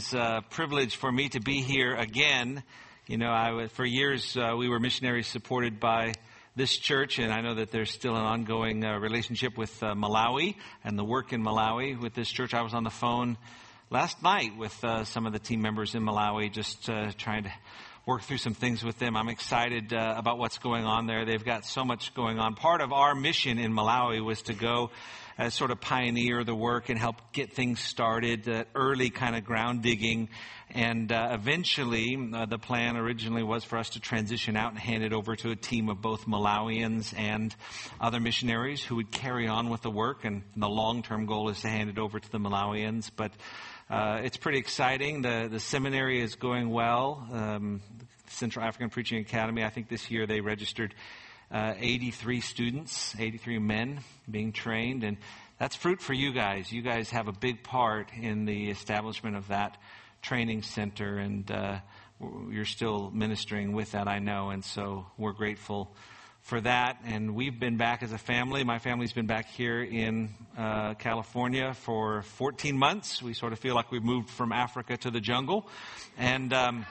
is a privilege for me to be here again. You know, I, for years uh, we were missionaries supported by this church, and I know that there's still an ongoing uh, relationship with uh, Malawi and the work in Malawi with this church. I was on the phone last night with uh, some of the team members in Malawi, just uh, trying to work through some things with them. I'm excited uh, about what's going on there. They've got so much going on. Part of our mission in Malawi was to go as sort of pioneer the work and help get things started, uh, early kind of ground digging. And uh, eventually, uh, the plan originally was for us to transition out and hand it over to a team of both Malawians and other missionaries who would carry on with the work. And the long term goal is to hand it over to the Malawians. But uh, it's pretty exciting. The, the seminary is going well. Um, Central African Preaching Academy, I think this year they registered uh, 83 students, 83 men being trained, and that's fruit for you guys. You guys have a big part in the establishment of that training center, and uh, you're still ministering with that, I know, and so we're grateful for that. And we've been back as a family. My family's been back here in uh, California for 14 months. We sort of feel like we've moved from Africa to the jungle. And um,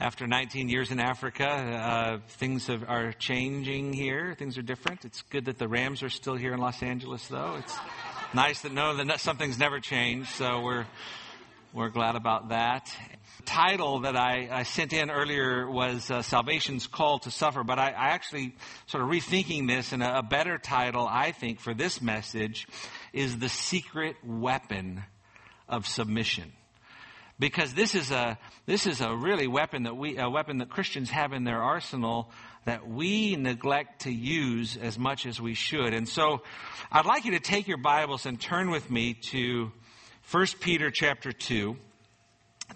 after 19 years in Africa, uh, things have, are changing here. Things are different. It's good that the Rams are still here in Los Angeles, though. It's nice to know that something's never changed. So we're we're glad about that. Title that I, I sent in earlier was uh, Salvation's Call to Suffer, but I, I, actually sort of rethinking this, and a, a better title, I think, for this message is The Secret Weapon of Submission because this is a this is a really weapon that we a weapon that Christians have in their arsenal that we neglect to use as much as we should. And so I'd like you to take your Bibles and turn with me to 1 Peter chapter 2,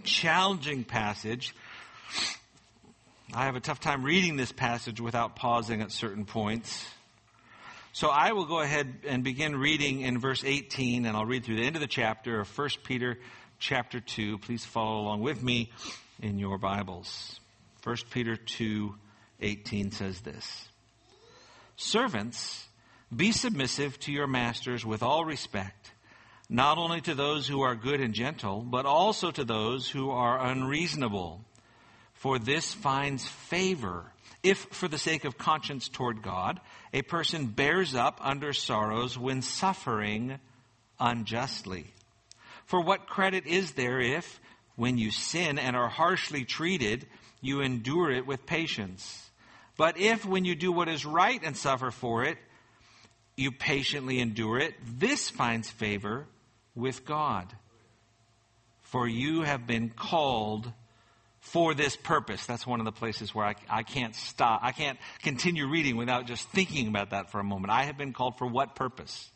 challenging passage. I have a tough time reading this passage without pausing at certain points. So I will go ahead and begin reading in verse 18, and I'll read through the end of the chapter of 1 Peter chapter 2. Please follow along with me in your Bibles. 1 Peter 2, 18 says this. Servants, be submissive to your masters with all respect not only to those who are good and gentle, but also to those who are unreasonable. For this finds favor if, for the sake of conscience toward God, a person bears up under sorrows when suffering unjustly. For what credit is there if, when you sin and are harshly treated, you endure it with patience? But if, when you do what is right and suffer for it, you patiently endure it, this finds favor with God. For you have been called for this purpose. That's one of the places where I, I can't stop. I can't continue reading without just thinking about that for a moment. I have been called for what purpose?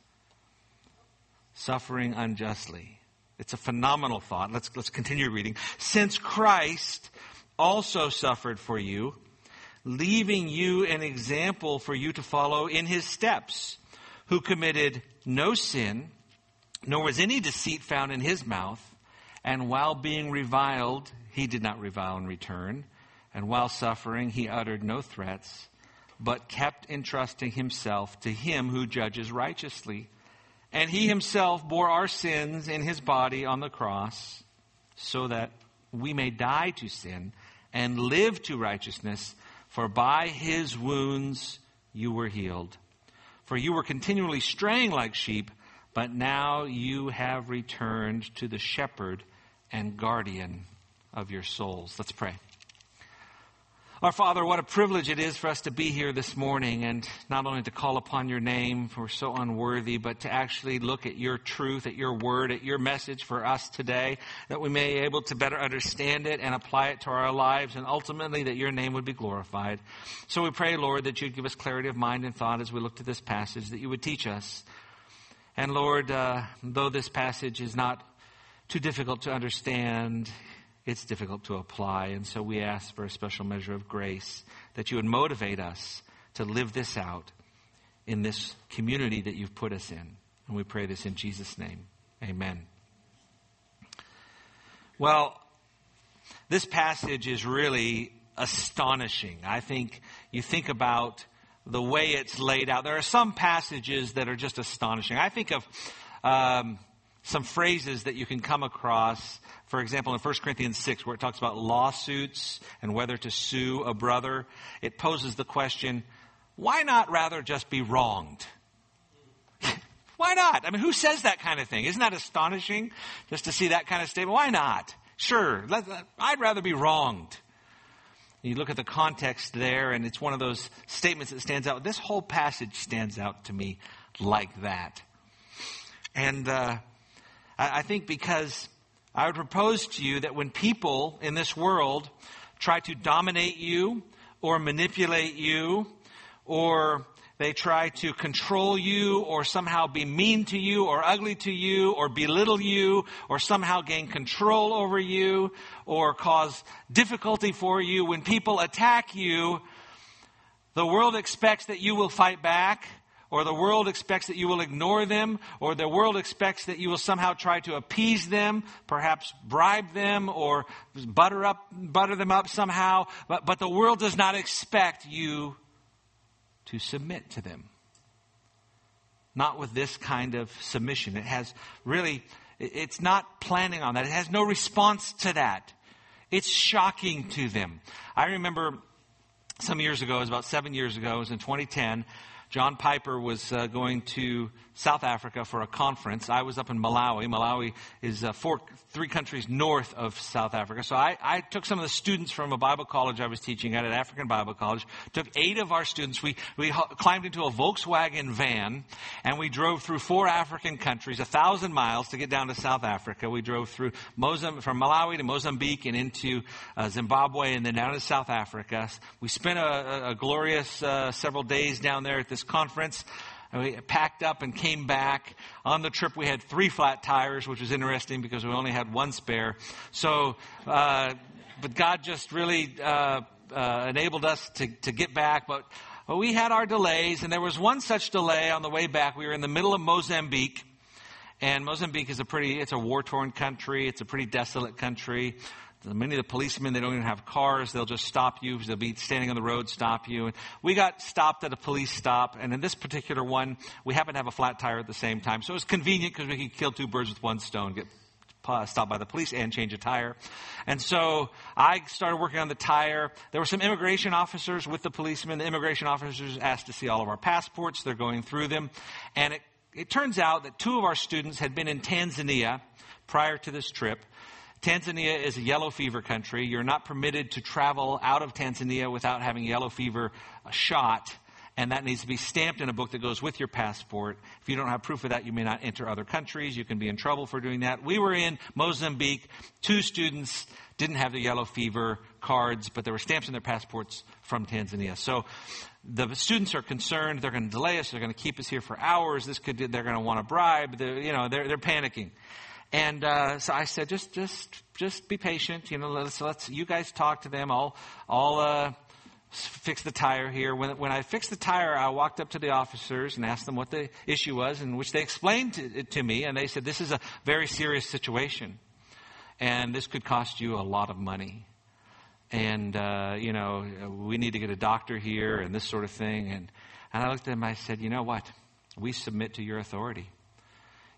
Suffering unjustly. It's a phenomenal thought. Let's, let's continue reading. Since Christ also suffered for you, leaving you an example for you to follow in his steps, who committed no sin nor was any deceit found in his mouth. And while being reviled, he did not revile in return. And while suffering, he uttered no threats, but kept entrusting himself to him who judges righteously. And he himself bore our sins in his body on the cross, so that we may die to sin and live to righteousness. For by his wounds you were healed. For you were continually straying like sheep but now you have returned to the shepherd and guardian of your souls. Let's pray. Our Father, what a privilege it is for us to be here this morning and not only to call upon your name, for we're so unworthy, but to actually look at your truth, at your word, at your message for us today, that we may be able to better understand it and apply it to our lives, and ultimately that your name would be glorified. So we pray, Lord, that you'd give us clarity of mind and thought as we look to this passage, that you would teach us and Lord, uh, though this passage is not too difficult to understand, it's difficult to apply. And so we ask for a special measure of grace that you would motivate us to live this out in this community that you've put us in. And we pray this in Jesus' name. Amen. Well, this passage is really astonishing. I think you think about the way it's laid out. There are some passages that are just astonishing. I think of um, some phrases that you can come across. For example, in 1 Corinthians 6, where it talks about lawsuits and whether to sue a brother, it poses the question, why not rather just be wronged? why not? I mean, who says that kind of thing? Isn't that astonishing just to see that kind of statement? Why not? Sure, I'd rather be wronged. You look at the context there, and it's one of those statements that stands out. This whole passage stands out to me like that. And uh, I, I think because I would propose to you that when people in this world try to dominate you or manipulate you or they try to control you or somehow be mean to you or ugly to you or belittle you or somehow gain control over you or cause difficulty for you. When people attack you, the world expects that you will fight back or the world expects that you will ignore them, or the world expects that you will somehow try to appease them, perhaps bribe them, or butter up, butter them up somehow. But, but the world does not expect you to submit to them. Not with this kind of submission. It has really, it's not planning on that. It has no response to that. It's shocking to them. I remember some years ago, it was about seven years ago, it was in 2010. John Piper was uh, going to South Africa for a conference. I was up in Malawi. Malawi is uh, four, three countries north of South Africa. So I, I, took some of the students from a Bible college I was teaching at, an African Bible college, took eight of our students. We, we climbed into a Volkswagen van and we drove through four African countries, a thousand miles to get down to South Africa. We drove through Mozambique, from Malawi to Mozambique and into uh, Zimbabwe and then down to South Africa. We spent a, a, glorious uh, several days down there at this conference. And we packed up and came back. On the trip, we had three flat tires, which was interesting because we only had one spare. So, uh, but God just really uh, uh, enabled us to, to get back. But, but we had our delays, and there was one such delay on the way back. We were in the middle of Mozambique. And Mozambique is a pretty, it's a war torn country. It's a pretty desolate country. Many of the policemen, they don't even have cars. They'll just stop you. They'll be standing on the road, stop you. And we got stopped at a police stop. And in this particular one, we happened to have a flat tire at the same time. So it was convenient because we could kill two birds with one stone, get stopped by the police and change a tire. And so I started working on the tire. There were some immigration officers with the policemen. The immigration officers asked to see all of our passports. They're going through them. And it, it turns out that two of our students had been in Tanzania prior to this trip. Tanzania is a yellow fever country. You're not permitted to travel out of Tanzania without having yellow fever shot, and that needs to be stamped in a book that goes with your passport. If you don't have proof of that, you may not enter other countries. You can be in trouble for doing that. We were in Mozambique. Two students didn't have the yellow fever cards, but there were stamps in their passports from Tanzania. So the students are concerned. They're going to delay us. They're going to keep us here for hours. This could. They're going to want to bribe. They're, you know, they're, they're panicking. And uh, so I said, just, just, just be patient. You know, let's, let's you guys talk to them. I'll, I'll uh, fix the tire here. When, when I fixed the tire, I walked up to the officers and asked them what the issue was, in which they explained to, to me. And they said, this is a very serious situation, and this could cost you a lot of money. And uh, you know, we need to get a doctor here, and this sort of thing. And and I looked at them. And I said, you know what? We submit to your authority.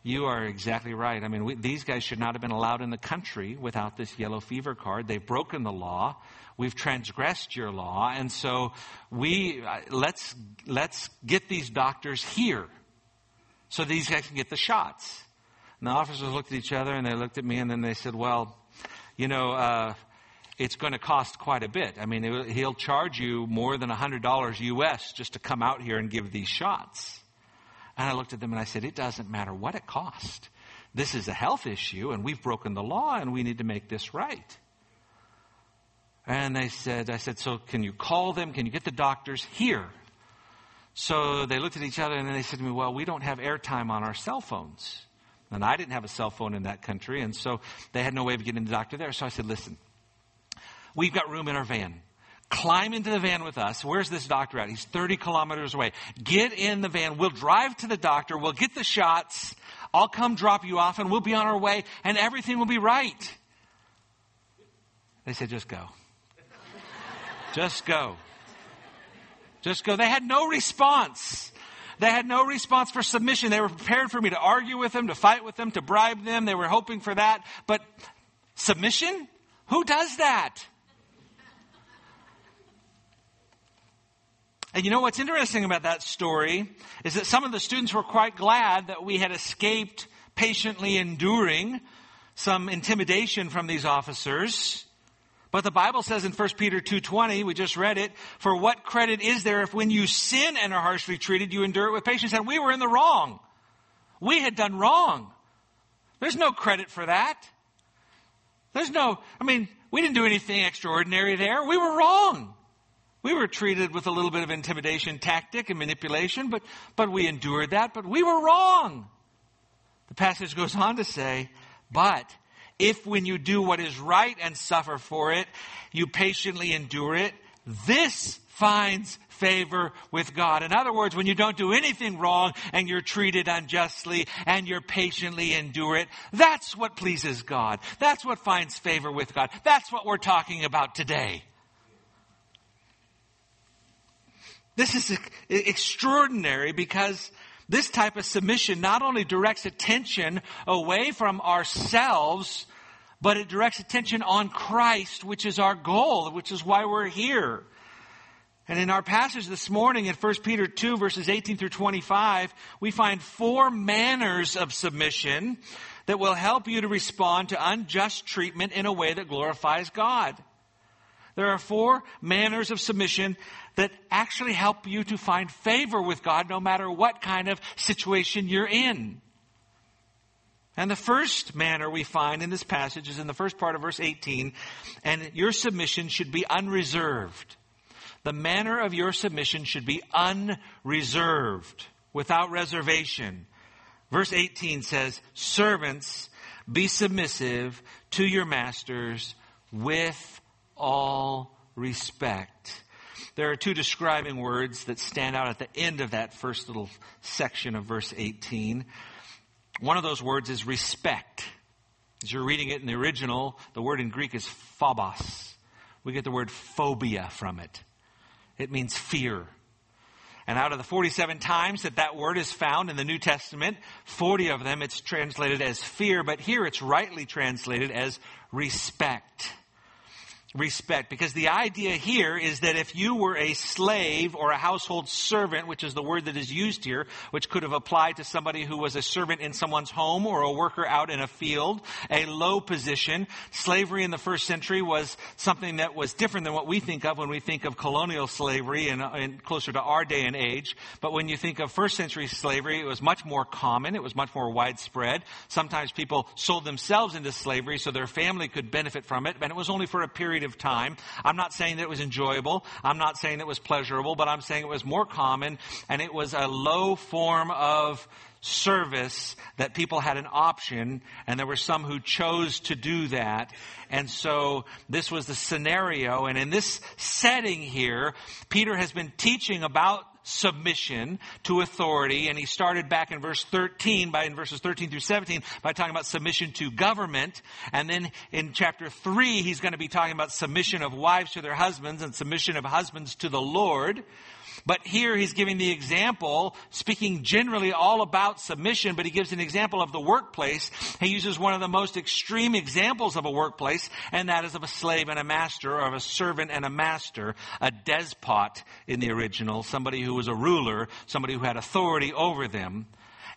You are exactly right. I mean, we, these guys should not have been allowed in the country without this yellow fever card. They've broken the law. We've transgressed your law, and so we uh, let's let's get these doctors here, so these guys can get the shots. And the officers looked at each other, and they looked at me, and then they said, "Well, you know." Uh, it's going to cost quite a bit. I mean, he'll charge you more than $100 US just to come out here and give these shots. And I looked at them and I said, It doesn't matter what it cost. This is a health issue, and we've broken the law, and we need to make this right. And they said, I said, So can you call them? Can you get the doctors here? So they looked at each other and then they said to me, Well, we don't have airtime on our cell phones. And I didn't have a cell phone in that country, and so they had no way of getting the doctor there. So I said, Listen, we've got room in our van climb into the van with us. Where's this doctor at? He's 30 kilometers away. Get in the van. We'll drive to the doctor. We'll get the shots. I'll come drop you off and we'll be on our way and everything will be right. They said, just go. just go. Just go. They had no response. They had no response for submission. They were prepared for me to argue with them, to fight with them, to bribe them. They were hoping for that. But submission? Who does that? And you know what's interesting about that story is that some of the students were quite glad that we had escaped patiently enduring some intimidation from these officers. But the Bible says in 1 Peter 2:20, we just read it, for what credit is there if when you sin and are harshly treated, you endure it with patience? And we were in the wrong. We had done wrong. There's no credit for that. There's no, I mean, we didn't do anything extraordinary there. We were wrong. We were treated with a little bit of intimidation tactic and manipulation, but, but we endured that, but we were wrong. The passage goes on to say, but if when you do what is right and suffer for it, you patiently endure it, this finds favor with God. In other words, when you don't do anything wrong and you're treated unjustly and you're patiently endure it, that's what pleases God. That's what finds favor with God. That's what we're talking about today. This is extraordinary because this type of submission not only directs attention away from ourselves, but it directs attention on Christ, which is our goal, which is why we're here. And in our passage this morning in 1 Peter 2 verses 18 through 25, we find four manners of submission that will help you to respond to unjust treatment in a way that glorifies God. There are four manners of submission that actually help you to find favor with God no matter what kind of situation you're in. And the first manner we find in this passage is in the first part of verse 18, and your submission should be unreserved. The manner of your submission should be unreserved, without reservation. Verse 18 says, Servants, be submissive to your masters with all respect. There are two describing words that stand out at the end of that first little section of verse 18. One of those words is respect. As you're reading it in the original, the word in Greek is phobos. We get the word phobia from it. It means fear. And out of the 47 times that that word is found in the New Testament, 40 of them it's translated as fear, but here it's rightly translated as respect respect. Because the idea here is that if you were a slave or a household servant, which is the word that is used here, which could have applied to somebody who was a servant in someone's home or a worker out in a field, a low position, slavery in the first century was something that was different than what we think of when we think of colonial slavery and, uh, and closer to our day and age. But when you think of first century slavery, it was much more common. It was much more widespread. Sometimes people sold themselves into slavery so their family could benefit from it, and it was only for a period period of time. I'm not saying that it was enjoyable. I'm not saying it was pleasurable, but I'm saying it was more common and it was a low form of service that people had an option and there were some who chose to do that. And so this was the scenario. And in this setting here, Peter has been teaching about submission to authority. And he started back in verse 13, by in verses 13 through 17, by talking about submission to government. And then in chapter 3, he's going to be talking about submission of wives to their husbands and submission of husbands to the Lord. But here he's giving the example, speaking generally all about submission, but he gives an example of the workplace. He uses one of the most extreme examples of a workplace, and that is of a slave and a master, or of a servant and a master, a despot in the original, somebody who was a ruler, somebody who had authority over them.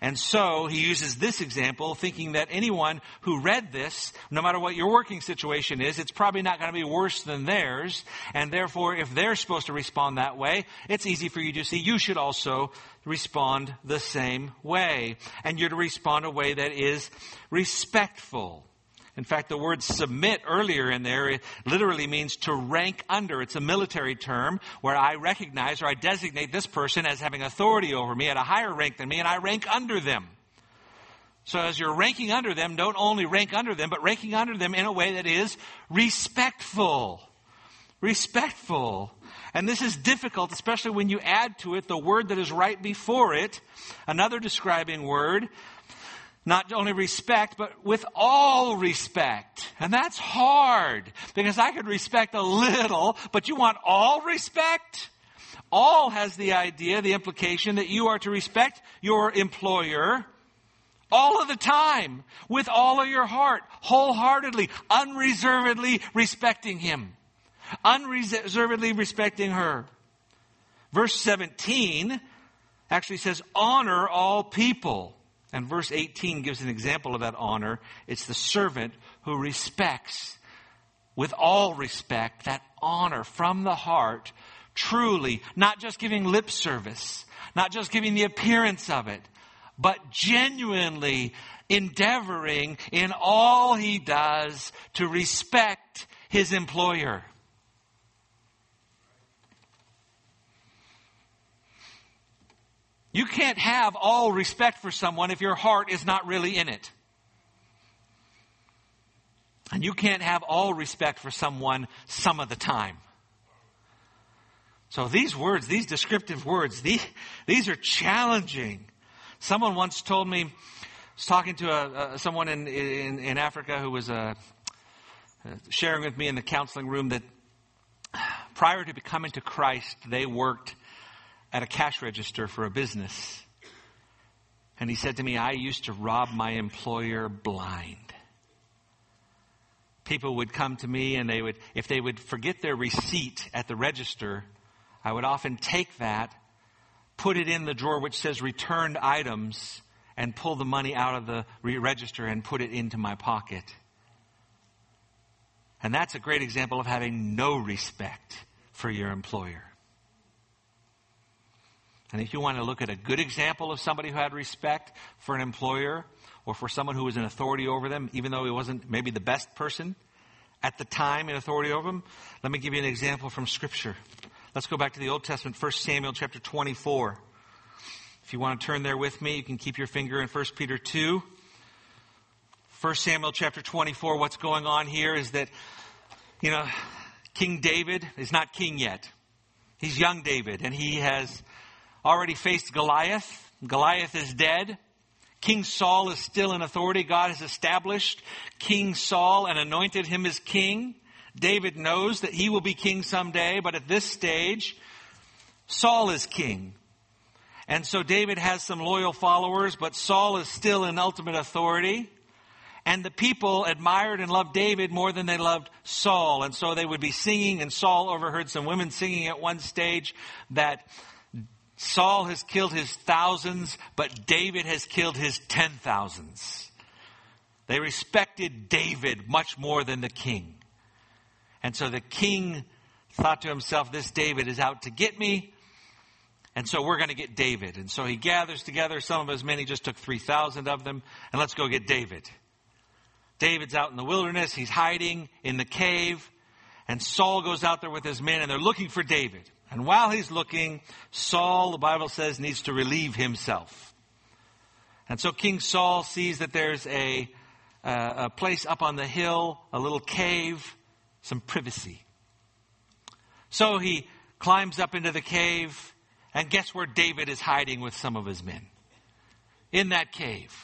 And so he uses this example thinking that anyone who read this, no matter what your working situation is, it's probably not going to be worse than theirs. And therefore, if they're supposed to respond that way, it's easy for you to see you should also respond the same way. And you're to respond a way that is respectful. In fact, the word submit earlier in there literally means to rank under. It's a military term where I recognize or I designate this person as having authority over me at a higher rank than me and I rank under them. So as you're ranking under them, don't only rank under them, but ranking under them in a way that is respectful. Respectful. And this is difficult, especially when you add to it the word that is right before it, another describing word not only respect, but with all respect. And that's hard because I could respect a little, but you want all respect? all has the idea, the implication that you are to respect your employer all of the time, with all of your heart, wholeheartedly, unreservedly respecting him, unreservedly respecting her. Verse 17 actually says, honor all people. And verse 18 gives an example of that honor. It's the servant who respects with all respect, that honor from the heart, truly, not just giving lip service, not just giving the appearance of it, but genuinely endeavoring in all he does to respect his employer. You can't have all respect for someone if your heart is not really in it. And you can't have all respect for someone some of the time. So these words, these descriptive words, these, these are challenging. Someone once told me, I was talking to a, a someone in, in, in, Africa who was uh, sharing with me in the counseling room that prior to becoming to Christ, they worked at a cash register for a business. And he said to me, I used to rob my employer blind. People would come to me and they would, if they would forget their receipt at the register, I would often take that, put it in the drawer which says returned items, and pull the money out of the register and put it into my pocket. And that's a great example of having no respect for your employer. And if you want to look at a good example of somebody who had respect for an employer or for someone who was in authority over them, even though he wasn't maybe the best person at the time in authority over them, let me give you an example from Scripture. Let's go back to the Old Testament, 1 Samuel chapter 24. If you want to turn there with me, you can keep your finger in 1 Peter 2. 1 Samuel chapter 24, what's going on here is that, you know, King David is not king yet. He's young David, and he has already faced Goliath. Goliath is dead. King Saul is still in authority. God has established King Saul and anointed him as king. David knows that he will be king someday, but at this stage, Saul is king. And so David has some loyal followers, but Saul is still in ultimate authority. And the people admired and loved David more than they loved Saul. And so they would be singing, and Saul overheard some women singing at one stage that Saul has killed his thousands, but David has killed his ten thousands. They respected David much more than the king. And so the king thought to himself, this David is out to get me. And so we're going to get David. And so he gathers together some of his men. He just took 3,000 of them. And let's go get David. David's out in the wilderness. He's hiding in the cave. And Saul goes out there with his men and they're looking for David. And while he's looking, Saul, the Bible says, needs to relieve himself. And so King Saul sees that there's a, uh, a place up on the hill, a little cave, some privacy. So he climbs up into the cave, and guess where David is hiding with some of his men? In that cave.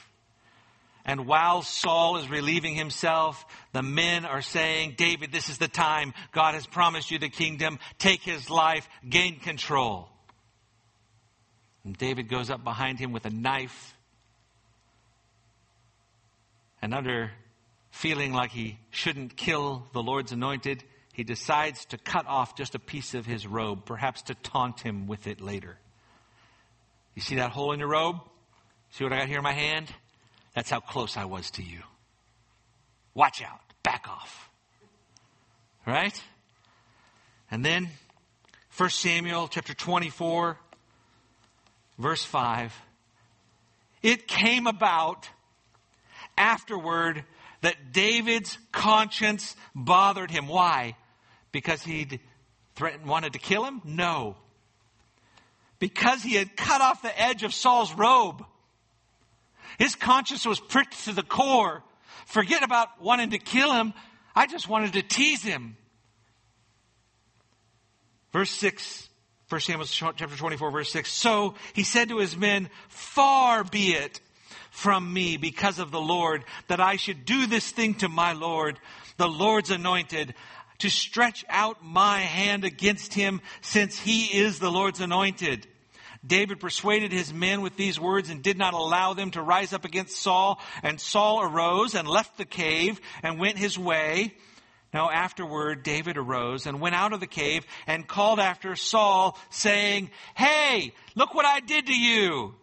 And while Saul is relieving himself, the men are saying, David, this is the time. God has promised you the kingdom. Take his life. Gain control. And David goes up behind him with a knife. And under feeling like he shouldn't kill the Lord's anointed, he decides to cut off just a piece of his robe, perhaps to taunt him with it later. You see that hole in your robe? See what I got here in my hand? That's how close I was to you. Watch out. Back off. Right? And then 1 Samuel chapter 24 verse 5 it came about afterward that David's conscience bothered him. Why? Because he'd threatened, wanted to kill him? No. Because he had cut off the edge of Saul's robe. His conscience was pricked to the core. Forget about wanting to kill him. I just wanted to tease him. Verse 6, 1 Samuel chapter 24, verse 6. So he said to his men, Far be it from me because of the Lord that I should do this thing to my Lord, the Lord's anointed. to stretch out my hand against him since he is the Lord's anointed. David persuaded his men with these words and did not allow them to rise up against Saul. And Saul arose and left the cave and went his way. Now afterward, David arose and went out of the cave and called after Saul, saying, Hey, look what I did to you.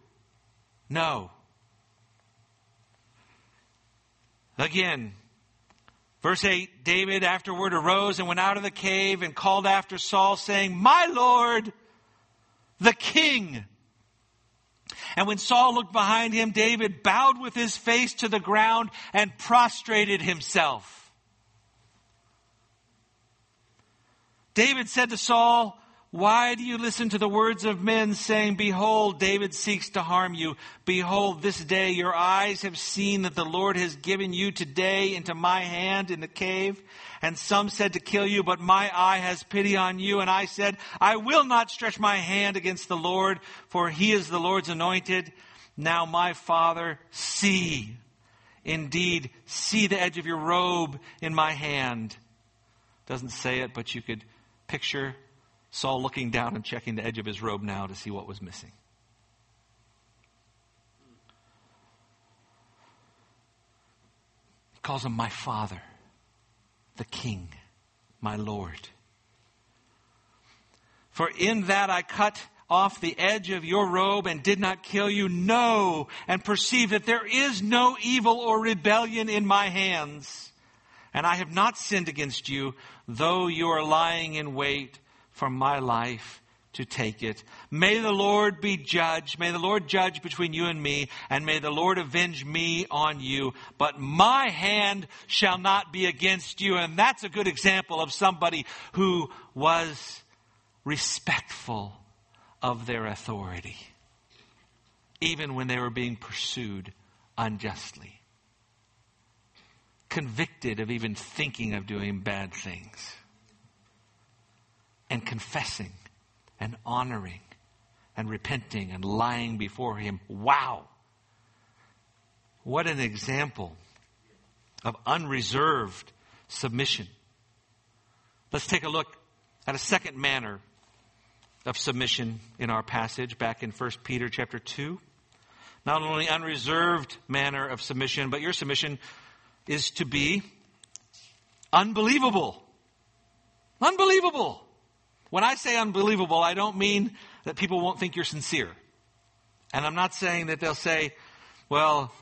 No. Again, verse 8 David afterward arose and went out of the cave and called after Saul, saying, My Lord, the king. And when Saul looked behind him, David bowed with his face to the ground and prostrated himself. David said to Saul, why do you listen to the words of men saying, Behold, David seeks to harm you? Behold, this day your eyes have seen that the Lord has given you today into my hand in the cave. And some said to kill you, but my eye has pity on you. And I said, I will not stretch my hand against the Lord, for he is the Lord's anointed. Now my father, see. Indeed, see the edge of your robe in my hand. Doesn't say it, but you could picture Saul looking down and checking the edge of his robe now to see what was missing. He calls him my father, the king, my Lord. For in that I cut off the edge of your robe and did not kill you. Know and perceive that there is no evil or rebellion in my hands. And I have not sinned against you, though you are lying in wait for my life to take it. May the Lord be judge. May the Lord judge between you and me, and may the Lord avenge me on you. But my hand shall not be against you. And that's a good example of somebody who was respectful of their authority, even when they were being pursued unjustly convicted of even thinking of doing bad things, and confessing and honoring and repenting and lying before Him. Wow! What an example of unreserved submission. Let's take a look at a second manner of submission in our passage back in 1 Peter chapter 2. Not only unreserved manner of submission, but your submission is to be unbelievable. Unbelievable. When I say unbelievable, I don't mean that people won't think you're sincere. And I'm not saying that they'll say, well,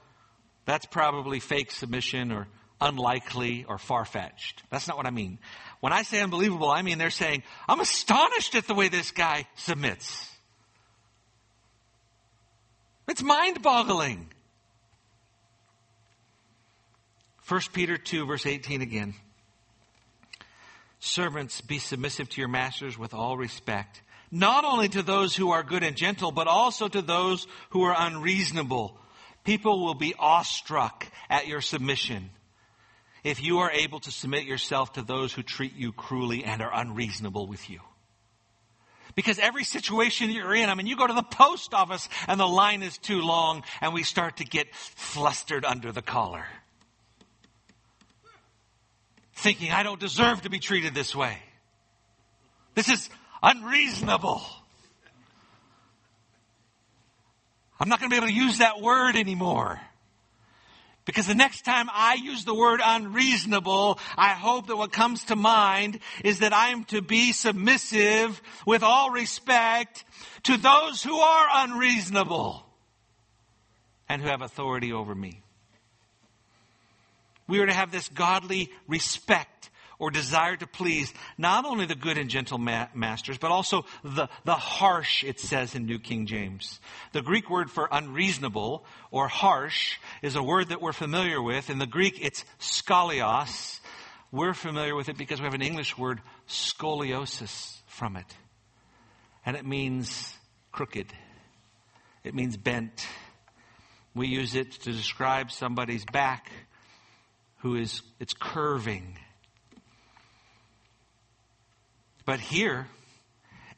that's probably fake submission or unlikely or far fetched. That's not what I mean. When I say unbelievable, I mean they're saying, I'm astonished at the way this guy submits. It's mind boggling. 1 Peter 2, verse 18 again. Servants, be submissive to your masters with all respect, not only to those who are good and gentle, but also to those who are unreasonable. People will be awestruck at your submission if you are able to submit yourself to those who treat you cruelly and are unreasonable with you. Because every situation you're in, I mean, you go to the post office and the line is too long and we start to get flustered under the collar thinking, I don't deserve to be treated this way. This is unreasonable. I'm not going to be able to use that word anymore. Because the next time I use the word unreasonable, I hope that what comes to mind is that I am to be submissive with all respect to those who are unreasonable and who have authority over me. We are to have this godly respect or desire to please not only the good and gentle ma- masters, but also the, the harsh, it says in New King James. The Greek word for unreasonable or harsh is a word that we're familiar with. In the Greek, it's skolios. We're familiar with it because we have an English word, scoliosis, from it. And it means crooked. It means bent. We use it to describe somebody's back who is, it's curving. But here,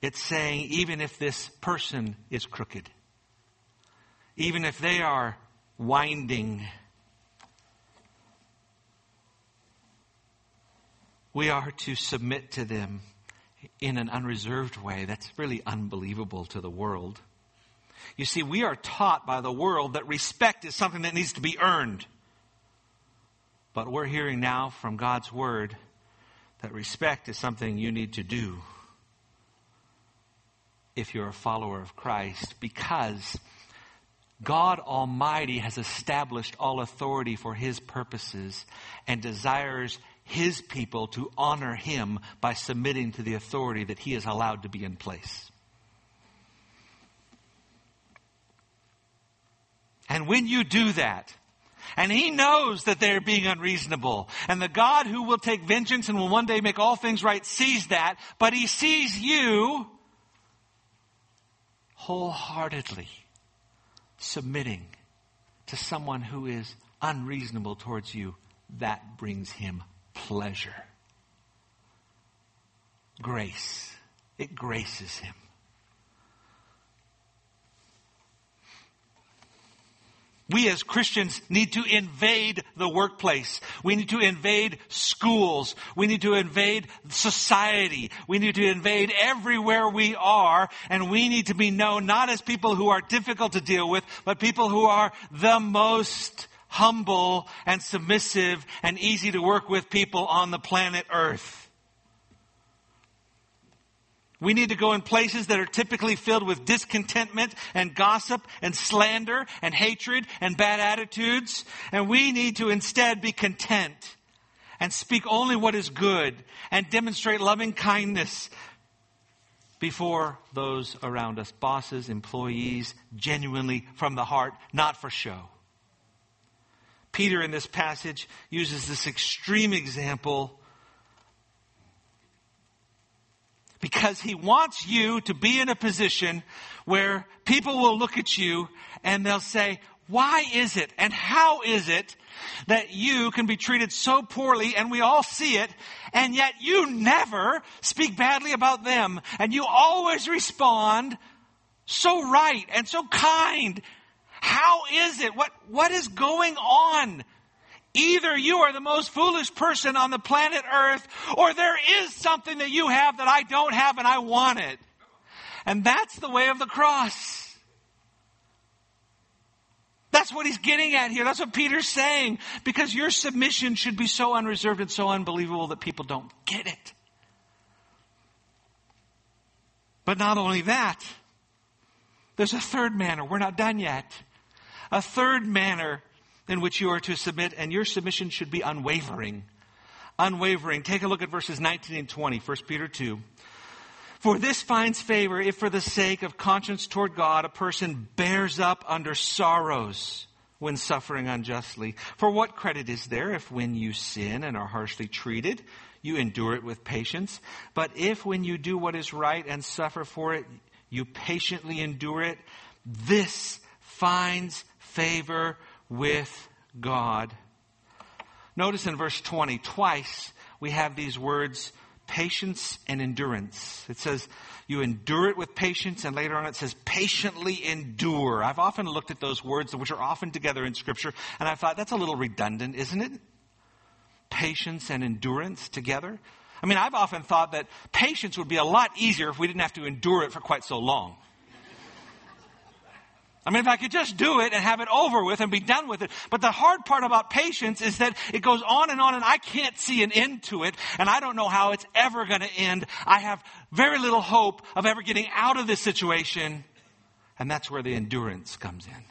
it's saying even if this person is crooked, even if they are winding, we are to submit to them in an unreserved way. That's really unbelievable to the world. You see, we are taught by the world that respect is something that needs to be earned. But we're hearing now from God's Word that respect is something you need to do if you're a follower of Christ because God Almighty has established all authority for His purposes and desires His people to honor Him by submitting to the authority that He has allowed to be in place. And when you do that, and he knows that they're being unreasonable. And the God who will take vengeance and will one day make all things right sees that, but he sees you wholeheartedly submitting to someone who is unreasonable towards you. That brings him pleasure. Grace. It graces him. We as Christians need to invade the workplace. We need to invade schools. We need to invade society. We need to invade everywhere we are. And we need to be known not as people who are difficult to deal with, but people who are the most humble and submissive and easy to work with people on the planet earth. We need to go in places that are typically filled with discontentment and gossip and slander and hatred and bad attitudes. And we need to instead be content and speak only what is good and demonstrate loving kindness before those around us, bosses, employees, genuinely from the heart, not for show. Peter in this passage uses this extreme example because he wants you to be in a position where people will look at you and they'll say, why is it and how is it that you can be treated so poorly and we all see it and yet you never speak badly about them and you always respond so right and so kind. How is it? What, what is going on? Either you are the most foolish person on the planet earth, or there is something that you have that I don't have and I want it. And that's the way of the cross. That's what he's getting at here. That's what Peter's saying. Because your submission should be so unreserved and so unbelievable that people don't get it. But not only that, there's a third manner. We're not done yet. A third manner in which you are to submit, and your submission should be unwavering. Unwavering. Take a look at verses 19 and 20, 1 Peter 2. For this finds favor if for the sake of conscience toward God a person bears up under sorrows when suffering unjustly. For what credit is there if when you sin and are harshly treated, you endure it with patience? But if when you do what is right and suffer for it, you patiently endure it, this finds favor with God. Notice in verse 20, twice we have these words patience and endurance. It says, you endure it with patience, and later on it says, patiently endure. I've often looked at those words, which are often together in Scripture, and I thought that's a little redundant, isn't it? Patience and endurance together. I mean, I've often thought that patience would be a lot easier if we didn't have to endure it for quite so long. I mean, if I could just do it and have it over with and be done with it. But the hard part about patience is that it goes on and on and I can't see an end to it and I don't know how it's ever going to end. I have very little hope of ever getting out of this situation. And that's where the endurance comes in.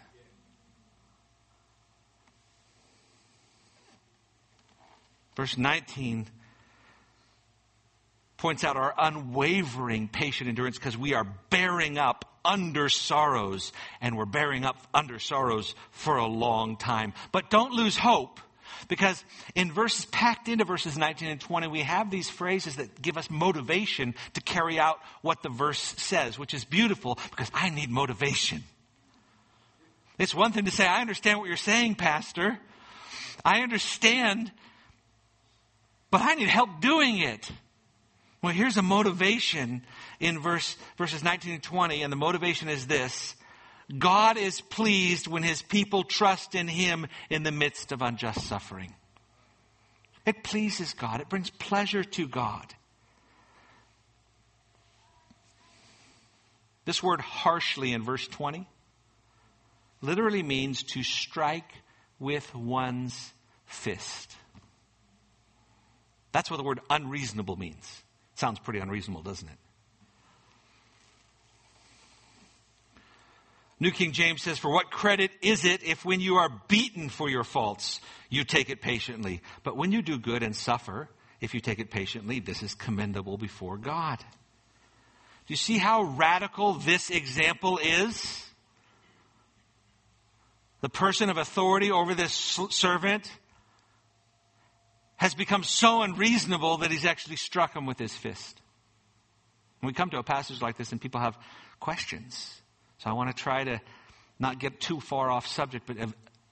Verse 19 points out our unwavering patient endurance because we are bearing up under sorrows and we're bearing up under sorrows for a long time. But don't lose hope because in verses packed into verses 19 and 20, we have these phrases that give us motivation to carry out what the verse says, which is beautiful because I need motivation. It's one thing to say, I understand what you're saying, Pastor. I understand, but I need help doing it. Well, here's a motivation in verse, verses 19 and 20, and the motivation is this. God is pleased when his people trust in him in the midst of unjust suffering. It pleases God. It brings pleasure to God. This word harshly in verse 20 literally means to strike with one's fist. That's what the word unreasonable means. Sounds pretty unreasonable, doesn't it? New King James says, For what credit is it if when you are beaten for your faults, you take it patiently? But when you do good and suffer, if you take it patiently, this is commendable before God. Do you see how radical this example is? The person of authority over this servant has become so unreasonable that he's actually struck him with his fist. When we come to a passage like this and people have questions, so I want to try to not get too far off subject, but,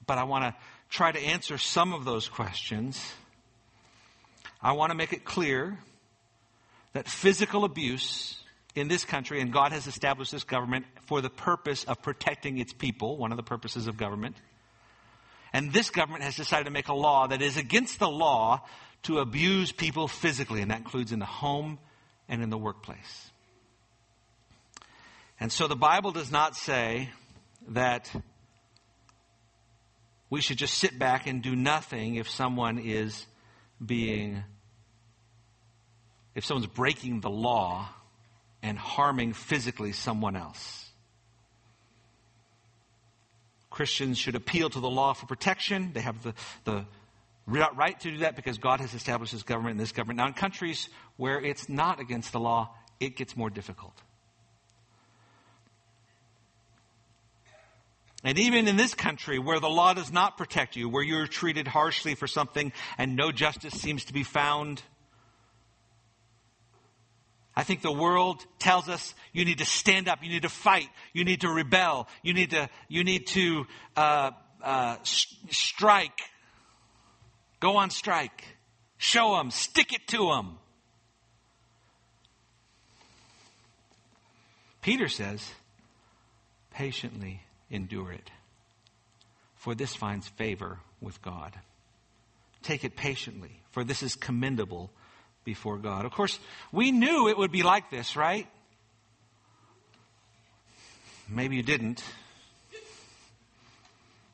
but I want to try to answer some of those questions. I want to make it clear that physical abuse in this country, and God has established this government for the purpose of protecting its people, one of the purposes of government. And this government has decided to make a law that is against the law to abuse people physically, and that includes in the home and in the workplace. And so the Bible does not say that we should just sit back and do nothing if someone is being, if someone's breaking the law and harming physically someone else. Christians should appeal to the law for protection. They have the, the right to do that because God has established this government and this government. Now, in countries where it's not against the law, it gets more difficult. And even in this country where the law does not protect you, where you're treated harshly for something and no justice seems to be found, I think the world tells us you need to stand up, you need to fight, you need to rebel, you need to, you need to uh, uh, strike, go on strike, show them, stick it to them. Peter says, patiently endure it, for this finds favor with God. Take it patiently, for this is commendable before God. Of course, we knew it would be like this, right? Maybe you didn't.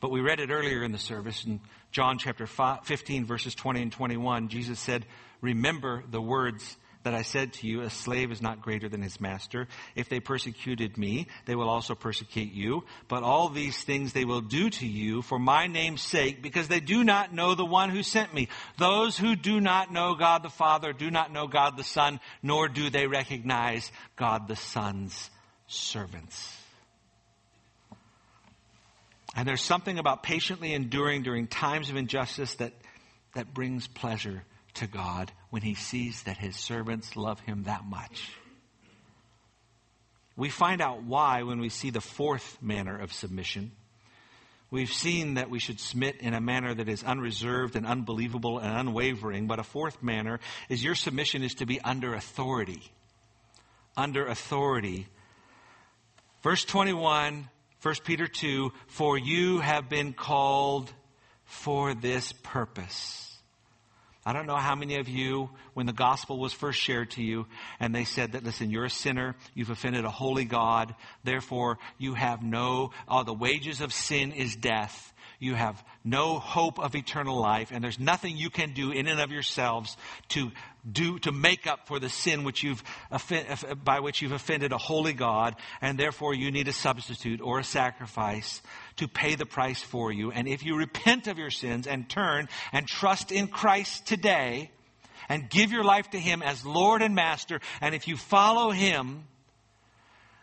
But we read it earlier in the service in John chapter 15, verses 20 and 21. Jesus said, Remember the words that I said to you, a slave is not greater than his master. If they persecuted me, they will also persecute you. But all these things they will do to you for my name's sake, because they do not know the one who sent me. Those who do not know God the Father do not know God the Son, nor do they recognize God the Son's servants. And there's something about patiently enduring during times of injustice that, that brings pleasure to God when he sees that his servants love him that much. We find out why when we see the fourth manner of submission. We've seen that we should submit in a manner that is unreserved and unbelievable and unwavering, but a fourth manner is your submission is to be under authority. Under authority. Verse 21, 1 Peter 2, for you have been called for this purpose. I don't know how many of you, when the gospel was first shared to you, and they said that, listen, you're a sinner, you've offended a holy God, therefore you have no, oh, the wages of sin is death. You have no hope of eternal life, and there's nothing you can do in and of yourselves to do to make up for the sin which you've by which you've offended a holy God, and therefore you need a substitute or a sacrifice to pay the price for you. And if you repent of your sins and turn and trust in Christ today, and give your life to Him as Lord and Master, and if you follow Him,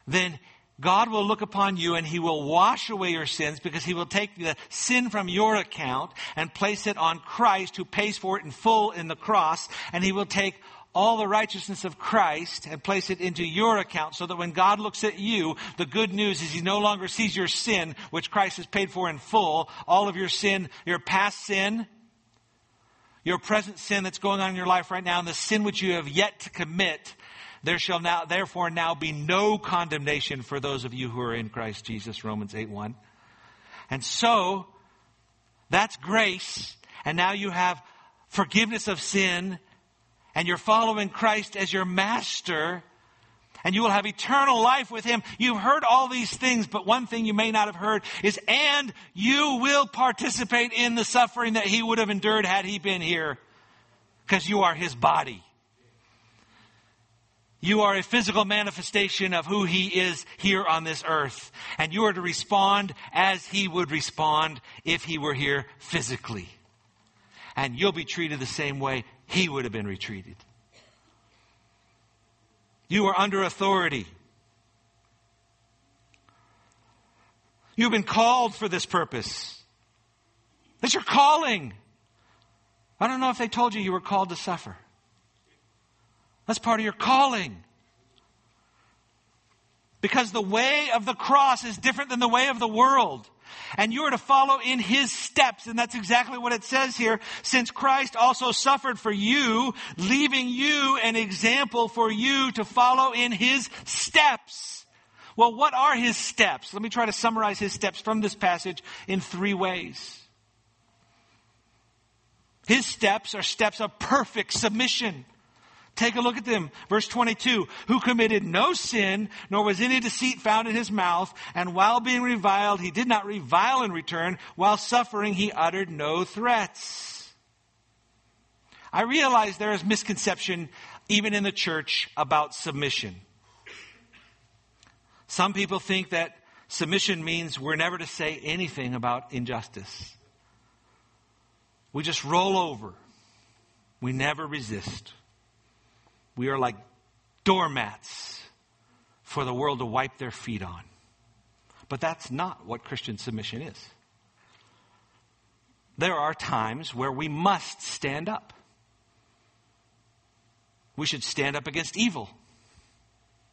then God will look upon you and he will wash away your sins because he will take the sin from your account and place it on Christ who pays for it in full in the cross and he will take all the righteousness of Christ and place it into your account so that when God looks at you, the good news is he no longer sees your sin, which Christ has paid for in full, all of your sin, your past sin, your present sin that's going on in your life right now, and the sin which you have yet to commit there shall now, therefore now be no condemnation for those of you who are in Christ Jesus, Romans 8 1. And so, that's grace. And now you have forgiveness of sin, and you're following Christ as your master, and you will have eternal life with him. You've heard all these things, but one thing you may not have heard is, and you will participate in the suffering that he would have endured had he been here, because you are his body. You are a physical manifestation of who He is here on this earth. And you are to respond as He would respond if He were here physically. And you'll be treated the same way He would have been retreated. You are under authority. You've been called for this purpose. That's your calling. I don't know if they told you you were called to suffer. That's part of your calling. Because the way of the cross is different than the way of the world. And you are to follow in his steps. And that's exactly what it says here. Since Christ also suffered for you, leaving you an example for you to follow in his steps. Well, what are his steps? Let me try to summarize his steps from this passage in three ways. His steps are steps of perfect submission. Take a look at them. Verse 22, who committed no sin, nor was any deceit found in his mouth, and while being reviled, he did not revile in return. While suffering, he uttered no threats. I realize there is misconception even in the church about submission. Some people think that submission means we're never to say anything about injustice. We just roll over. We never resist. We are like doormats for the world to wipe their feet on. But that's not what Christian submission is. There are times where we must stand up. We should stand up against evil.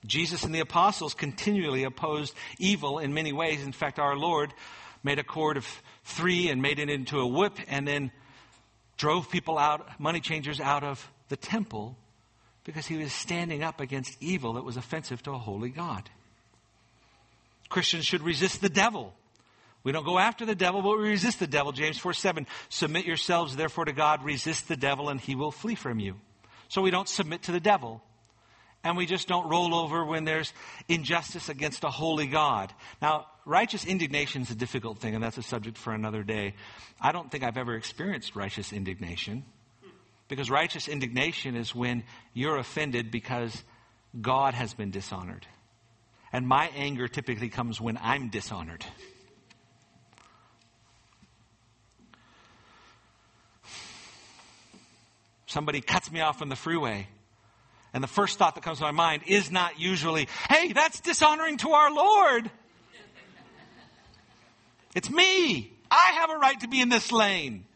Jesus and the apostles continually opposed evil in many ways. In fact, our Lord made a cord of three and made it into a whip and then drove people out, money changers out of the temple because he was standing up against evil that was offensive to a holy God. Christians should resist the devil. We don't go after the devil, but we resist the devil. James 4 7. Submit yourselves therefore to God, resist the devil, and he will flee from you. So we don't submit to the devil. And we just don't roll over when there's injustice against a holy God. Now, righteous indignation is a difficult thing, and that's a subject for another day. I don't think I've ever experienced righteous indignation. Because righteous indignation is when you're offended because God has been dishonored. And my anger typically comes when I'm dishonored. Somebody cuts me off on the freeway. And the first thought that comes to my mind is not usually, hey, that's dishonoring to our Lord. It's me. I have a right to be in this lane.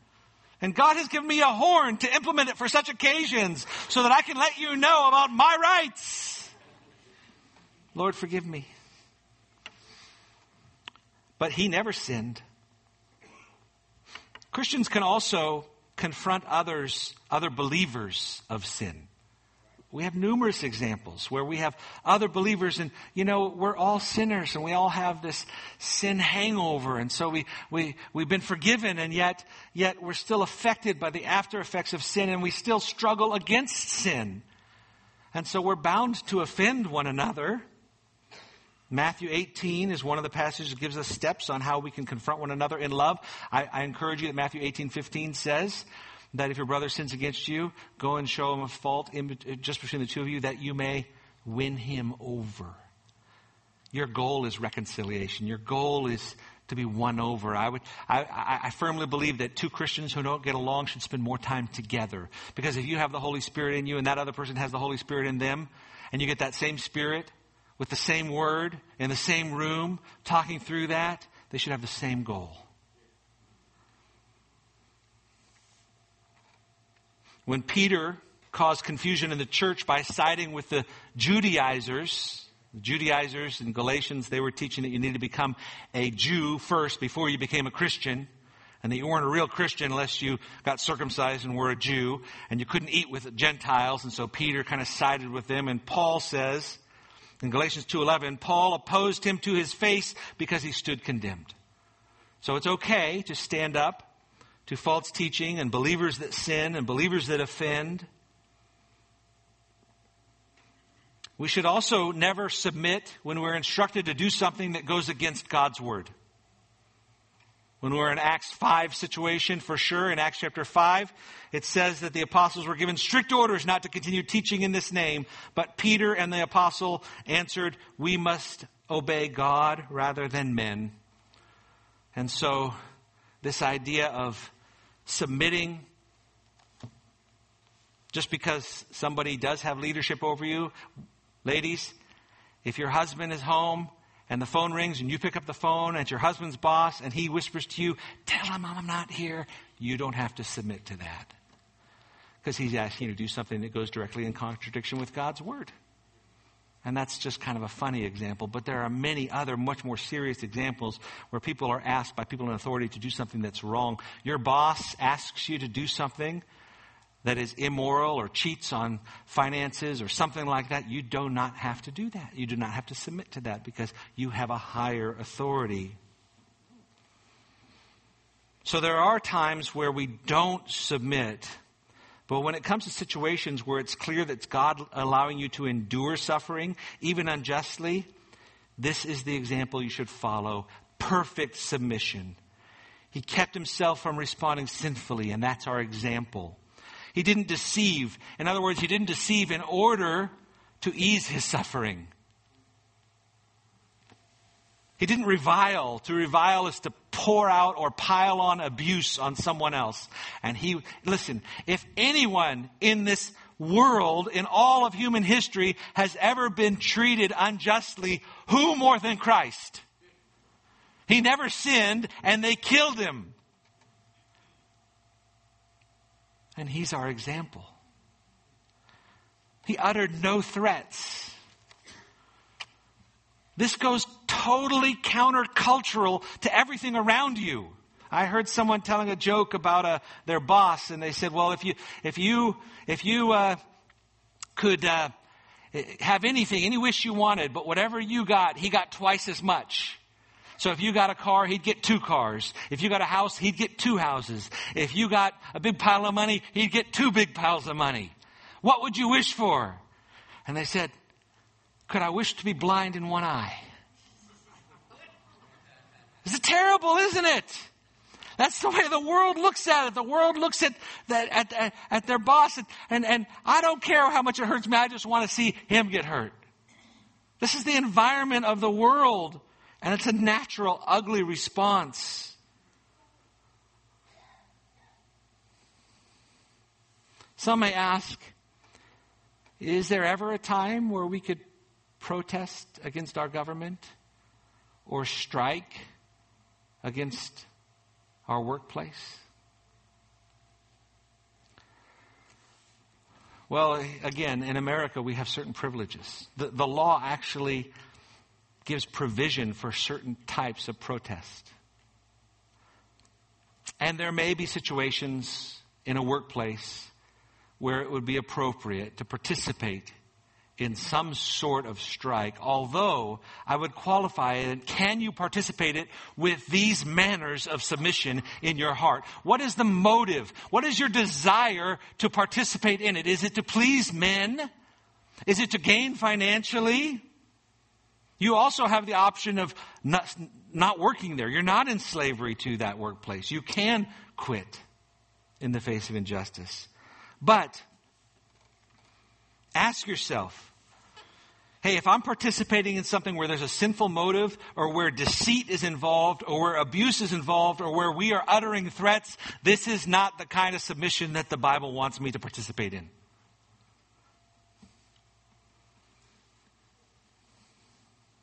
And God has given me a horn to implement it for such occasions so that I can let you know about my rights. Lord, forgive me. But he never sinned. Christians can also confront others, other believers of sin. We have numerous examples where we have other believers and, you know, we're all sinners and we all have this sin hangover. And so we, we, we've been forgiven and yet, yet we're still affected by the after effects of sin and we still struggle against sin. And so we're bound to offend one another. Matthew 18 is one of the passages that gives us steps on how we can confront one another in love. I, I encourage you that Matthew 18, 15 says, that if your brother sins against you, go and show him a fault in, just between the two of you that you may win him over. Your goal is reconciliation. Your goal is to be won over. I would, I, I, I, firmly believe that two Christians who don't get along should spend more time together. Because if you have the Holy Spirit in you and that other person has the Holy Spirit in them, and you get that same Spirit with the same word in the same room, talking through that, they should have the same goal. When Peter caused confusion in the church by siding with the Judaizers, the Judaizers in Galatians, they were teaching that you need to become a Jew first before you became a Christian. And that you weren't a real Christian unless you got circumcised and were a Jew. And you couldn't eat with Gentiles. And so Peter kind of sided with them. And Paul says in Galatians 2.11, Paul opposed him to his face because he stood condemned. So it's okay to stand up to false teaching and believers that sin and believers that offend. We should also never submit when we're instructed to do something that goes against God's word. When we're in Acts 5 situation, for sure, in Acts chapter 5, it says that the apostles were given strict orders not to continue teaching in this name, but Peter and the apostle answered, We must obey God rather than men. And so, this idea of submitting just because somebody does have leadership over you, ladies, if your husband is home and the phone rings and you pick up the phone and it's your husband's boss and he whispers to you, tell him I'm not here, you don't have to submit to that. Because he's asking you to do something that goes directly in contradiction with God's word. And that's just kind of a funny example, but there are many other much more serious examples where people are asked by people in authority to do something that's wrong. Your boss asks you to do something that is immoral or cheats on finances or something like that, you do not have to do that. You do not have to submit to that because you have a higher authority. So there are times where we don't submit. But when it comes to situations where it's clear that God allowing you to endure suffering, even unjustly, this is the example you should follow. Perfect submission. He kept himself from responding sinfully, and that's our example. He didn't deceive. In other words, he didn't deceive in order to ease his suffering. He didn't revile. To revile is to pour out or pile on abuse on someone else. And he, listen, if anyone in this world, in all of human history, has ever been treated unjustly, who more than Christ? He never sinned and they killed him. And he's our example. He uttered no threats. This goes totally countercultural to everything around you. I heard someone telling a joke about a, uh, their boss, and they said, "Well, if you if you if you uh, could uh, have anything, any wish you wanted, but whatever you got, he got twice as much." So if you got a car, he'd get two cars. If you got a house, he'd get two houses. If you got a big pile of money, he'd get two big piles of money. What would you wish for? And they said, Could I wish to be blind in one eye? It's terrible, isn't it? That's the way the world looks at it. The world looks at, that, at, at, at their boss, and, and I don't care how much it hurts me, I just want to see him get hurt. This is the environment of the world. And it's a natural, ugly response. Some may ask, is there ever a time where we could protest against our government or strike against our workplace? Well, again, in America, we have certain privileges. The, the law actually gives provision for certain types of protest. And there may be situations in a workplace where it would be appropriate to participate in some sort of strike, although I would qualify it, can you participate it with these manners of submission in your heart? What is the motive? What is your desire to participate in it? Is it to please men? Is it to gain financially? You also have the option of not, not working there. You're not in slavery to that workplace. You can quit in the face of injustice. But ask yourself, hey, if I'm participating in something where there's a sinful motive or where deceit is involved or where abuse is involved or where we are uttering threats, this is not the kind of submission that the Bible wants me to participate in.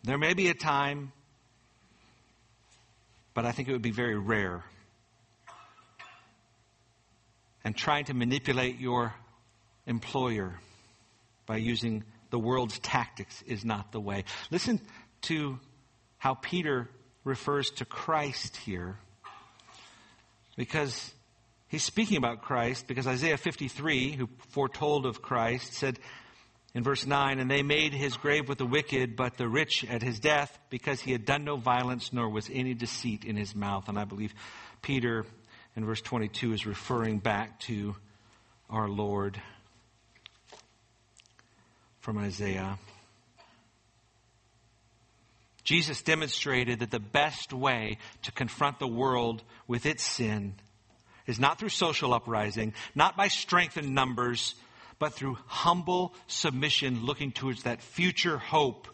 There may be a time, but I think it would be very rare. And trying to manipulate your employer by using the world's tactics is not the way. Listen to how Peter refers to Christ here. Because he's speaking about Christ, because Isaiah 53, who foretold of Christ, said, in verse 9, and they made his grave with the wicked, but the rich at his death, because he had done no violence, nor was any deceit in his mouth. And I believe Peter in verse 22 is referring back to our Lord from Isaiah. Jesus demonstrated that the best way to confront the world with its sin is not through social uprising, not by strength in numbers, but through humble submission looking towards that future hope.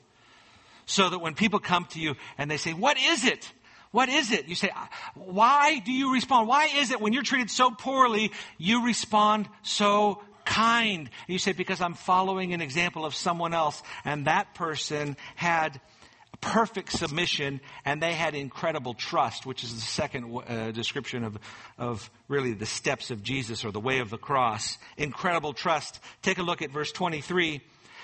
So that when people come to you and they say, What is it? What is it? You say, Why do you respond? Why is it when you're treated so poorly, you respond so kind? And you say, Because I'm following an example of someone else, and that person had perfect submission and they had incredible trust, which is the second uh, description of, of really the steps of Jesus or the way of the cross. Incredible trust. Take a look at verse 23.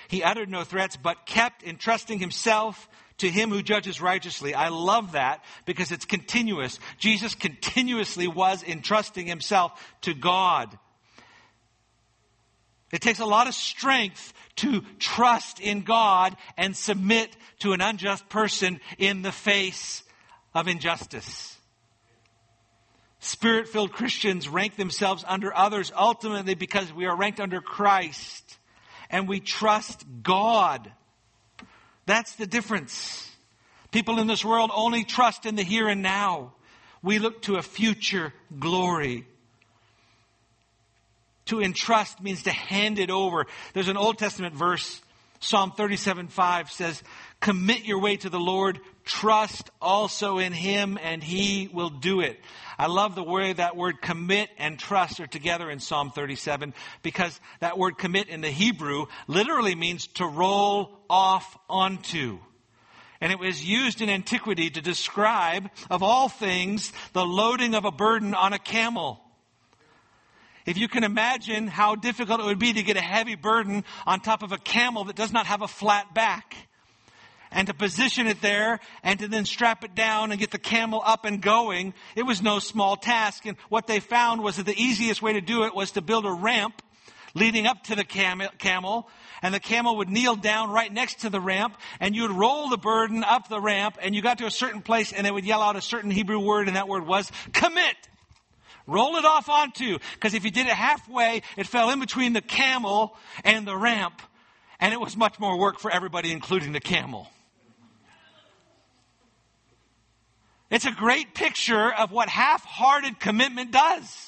He uttered no threats, but kept entrusting himself to him who judges righteously. I love that because it's continuous. Jesus continuously was entrusting himself to God. It takes a lot of strength to trust in God and submit to an unjust person in the face of injustice. Spirit filled Christians rank themselves under others ultimately because we are ranked under Christ and we trust God. That's the difference. People in this world only trust in the here and now. We look to a future glory. To entrust means to hand it over. There's an Old Testament verse, Psalm 37 5 says, Commit your way to the Lord, trust also in Him, and He will do it. I love the way that word commit and trust are together in Psalm 37 because that word commit in the Hebrew literally means to roll off onto. And it was used in antiquity to describe, of all things, the loading of a burden on a camel. If you can imagine how difficult it would be to get a heavy burden on top of a camel that does not have a flat back. And to position it there and to then strap it down and get the camel up and going, it was no small task. And what they found was that the easiest way to do it was to build a ramp leading up to the camel, and the camel would kneel down right next to the ramp, and you would roll the burden up the ramp, and you got to a certain place, and they would yell out a certain Hebrew word, and that word was commit. Roll it off onto. Because if you did it halfway, it fell in between the camel and the ramp. And it was much more work for everybody, including the camel. It's a great picture of what half hearted commitment does.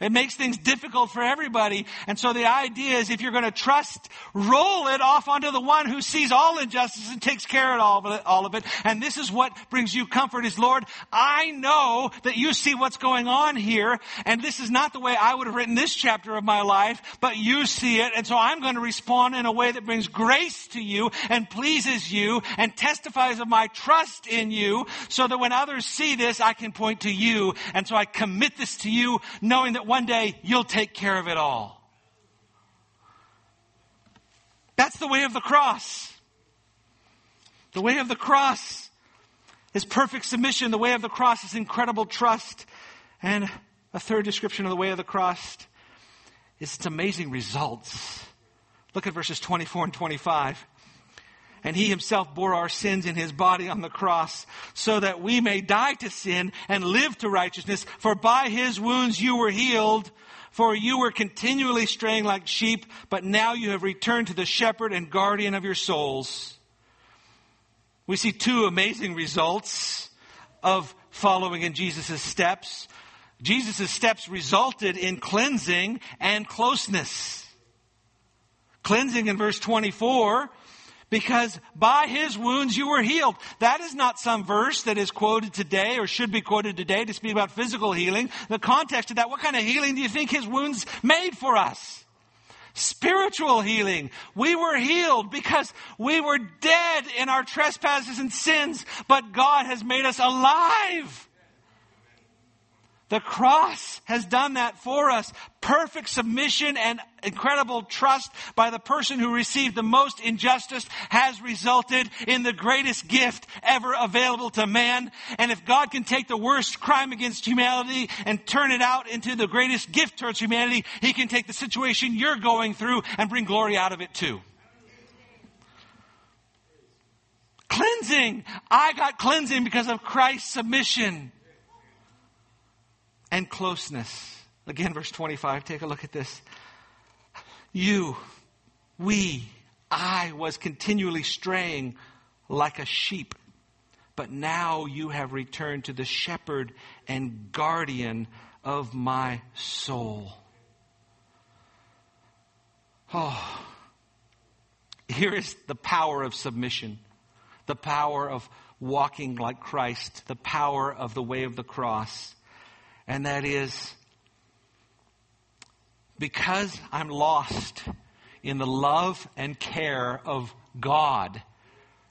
It makes things difficult for everybody. And so the idea is if you're going to trust, roll it off onto the one who sees all injustice and takes care of all of it. All of it. And this is what brings you comfort is, Lord, I know that you see what's going on here. And this is not the way I would have written this chapter of my life, but you see it. And so I'm going to respond in a way that brings grace to you and pleases you and testifies of my trust in you so that when others see this, I can point to you. And so I commit this to you knowing that one day you'll take care of it all. That's the way of the cross. The way of the cross is perfect submission. The way of the cross is incredible trust. And a third description of the way of the cross is its amazing results. Look at verses 24 and 25 and he himself bore our sins in his body on the cross so that we may die to sin and live to righteousness. For by his wounds you were healed. For you were continually straying like sheep, but now you have returned to the shepherd and guardian of your souls. We see two amazing results of following in Jesus' steps. Jesus' steps resulted in cleansing and closeness. Cleansing in verse 24 because by his wounds you were healed. That is not some verse that is quoted today or should be quoted today to speak about physical healing. The context of that, what kind of healing do you think his wounds made for us? Spiritual healing. We were healed because we were dead in our trespasses and sins, but God has made us alive. The cross has done that for us. Perfect submission and incredible trust by the person who received the most injustice has resulted in the greatest gift ever available to man. And if God can take the worst crime against humanity and turn it out into the greatest gift towards humanity, He can take the situation you're going through and bring glory out of it too. Cleansing. I got cleansing because of Christ's submission. And closeness. Again, verse 25, take a look at this. You, we, I was continually straying like a sheep, but now you have returned to the shepherd and guardian of my soul. Oh, here is the power of submission, the power of walking like Christ, the power of the way of the cross. And that is because I'm lost in the love and care of God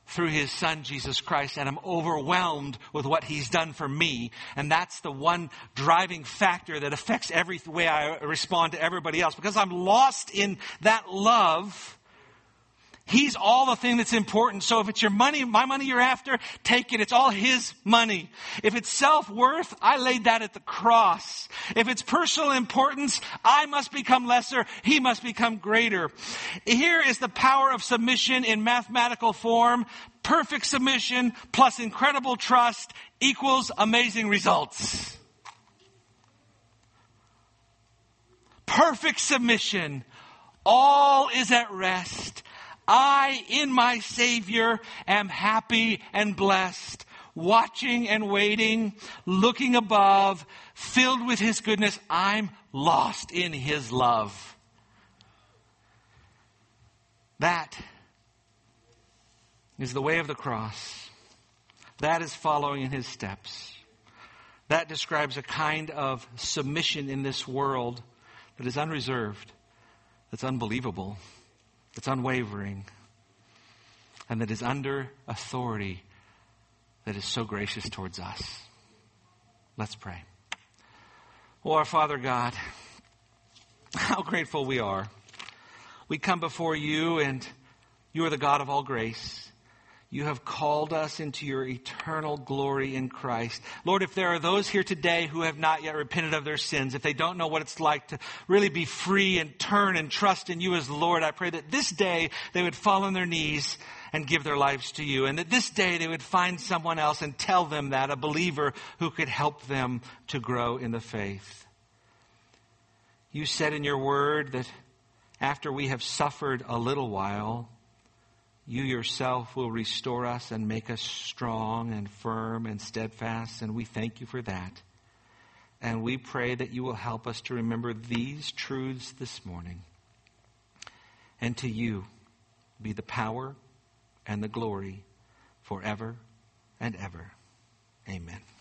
through his son Jesus Christ and I'm overwhelmed with what he's done for me. And that's the one driving factor that affects every way I respond to everybody else because I'm lost in that love He's all the thing that's important. So if it's your money, my money you're after, take it. It's all His money. If it's self-worth, I laid that at the cross. If it's personal importance, I must become lesser. He must become greater. Here is the power of submission in mathematical form. Perfect submission plus incredible trust equals amazing results. Perfect submission. All is at rest. I, in my Savior, am happy and blessed, watching and waiting, looking above, filled with His goodness. I'm lost in His love. That is the way of the cross. That is following in His steps. That describes a kind of submission in this world that is unreserved, that's unbelievable that's unwavering, and that is under authority that is so gracious towards us. Let's pray. Oh, our Father God, how grateful we are. We come before you, and you are the God of all grace. You have called us into your eternal glory in Christ. Lord, if there are those here today who have not yet repented of their sins, if they don't know what it's like to really be free and turn and trust in you as Lord, I pray that this day they would fall on their knees and give their lives to you. And that this day they would find someone else and tell them that, a believer who could help them to grow in the faith. You said in your word that after we have suffered a little while, you yourself will restore us and make us strong and firm and steadfast, and we thank you for that. And we pray that you will help us to remember these truths this morning. And to you be the power and the glory forever and ever. Amen.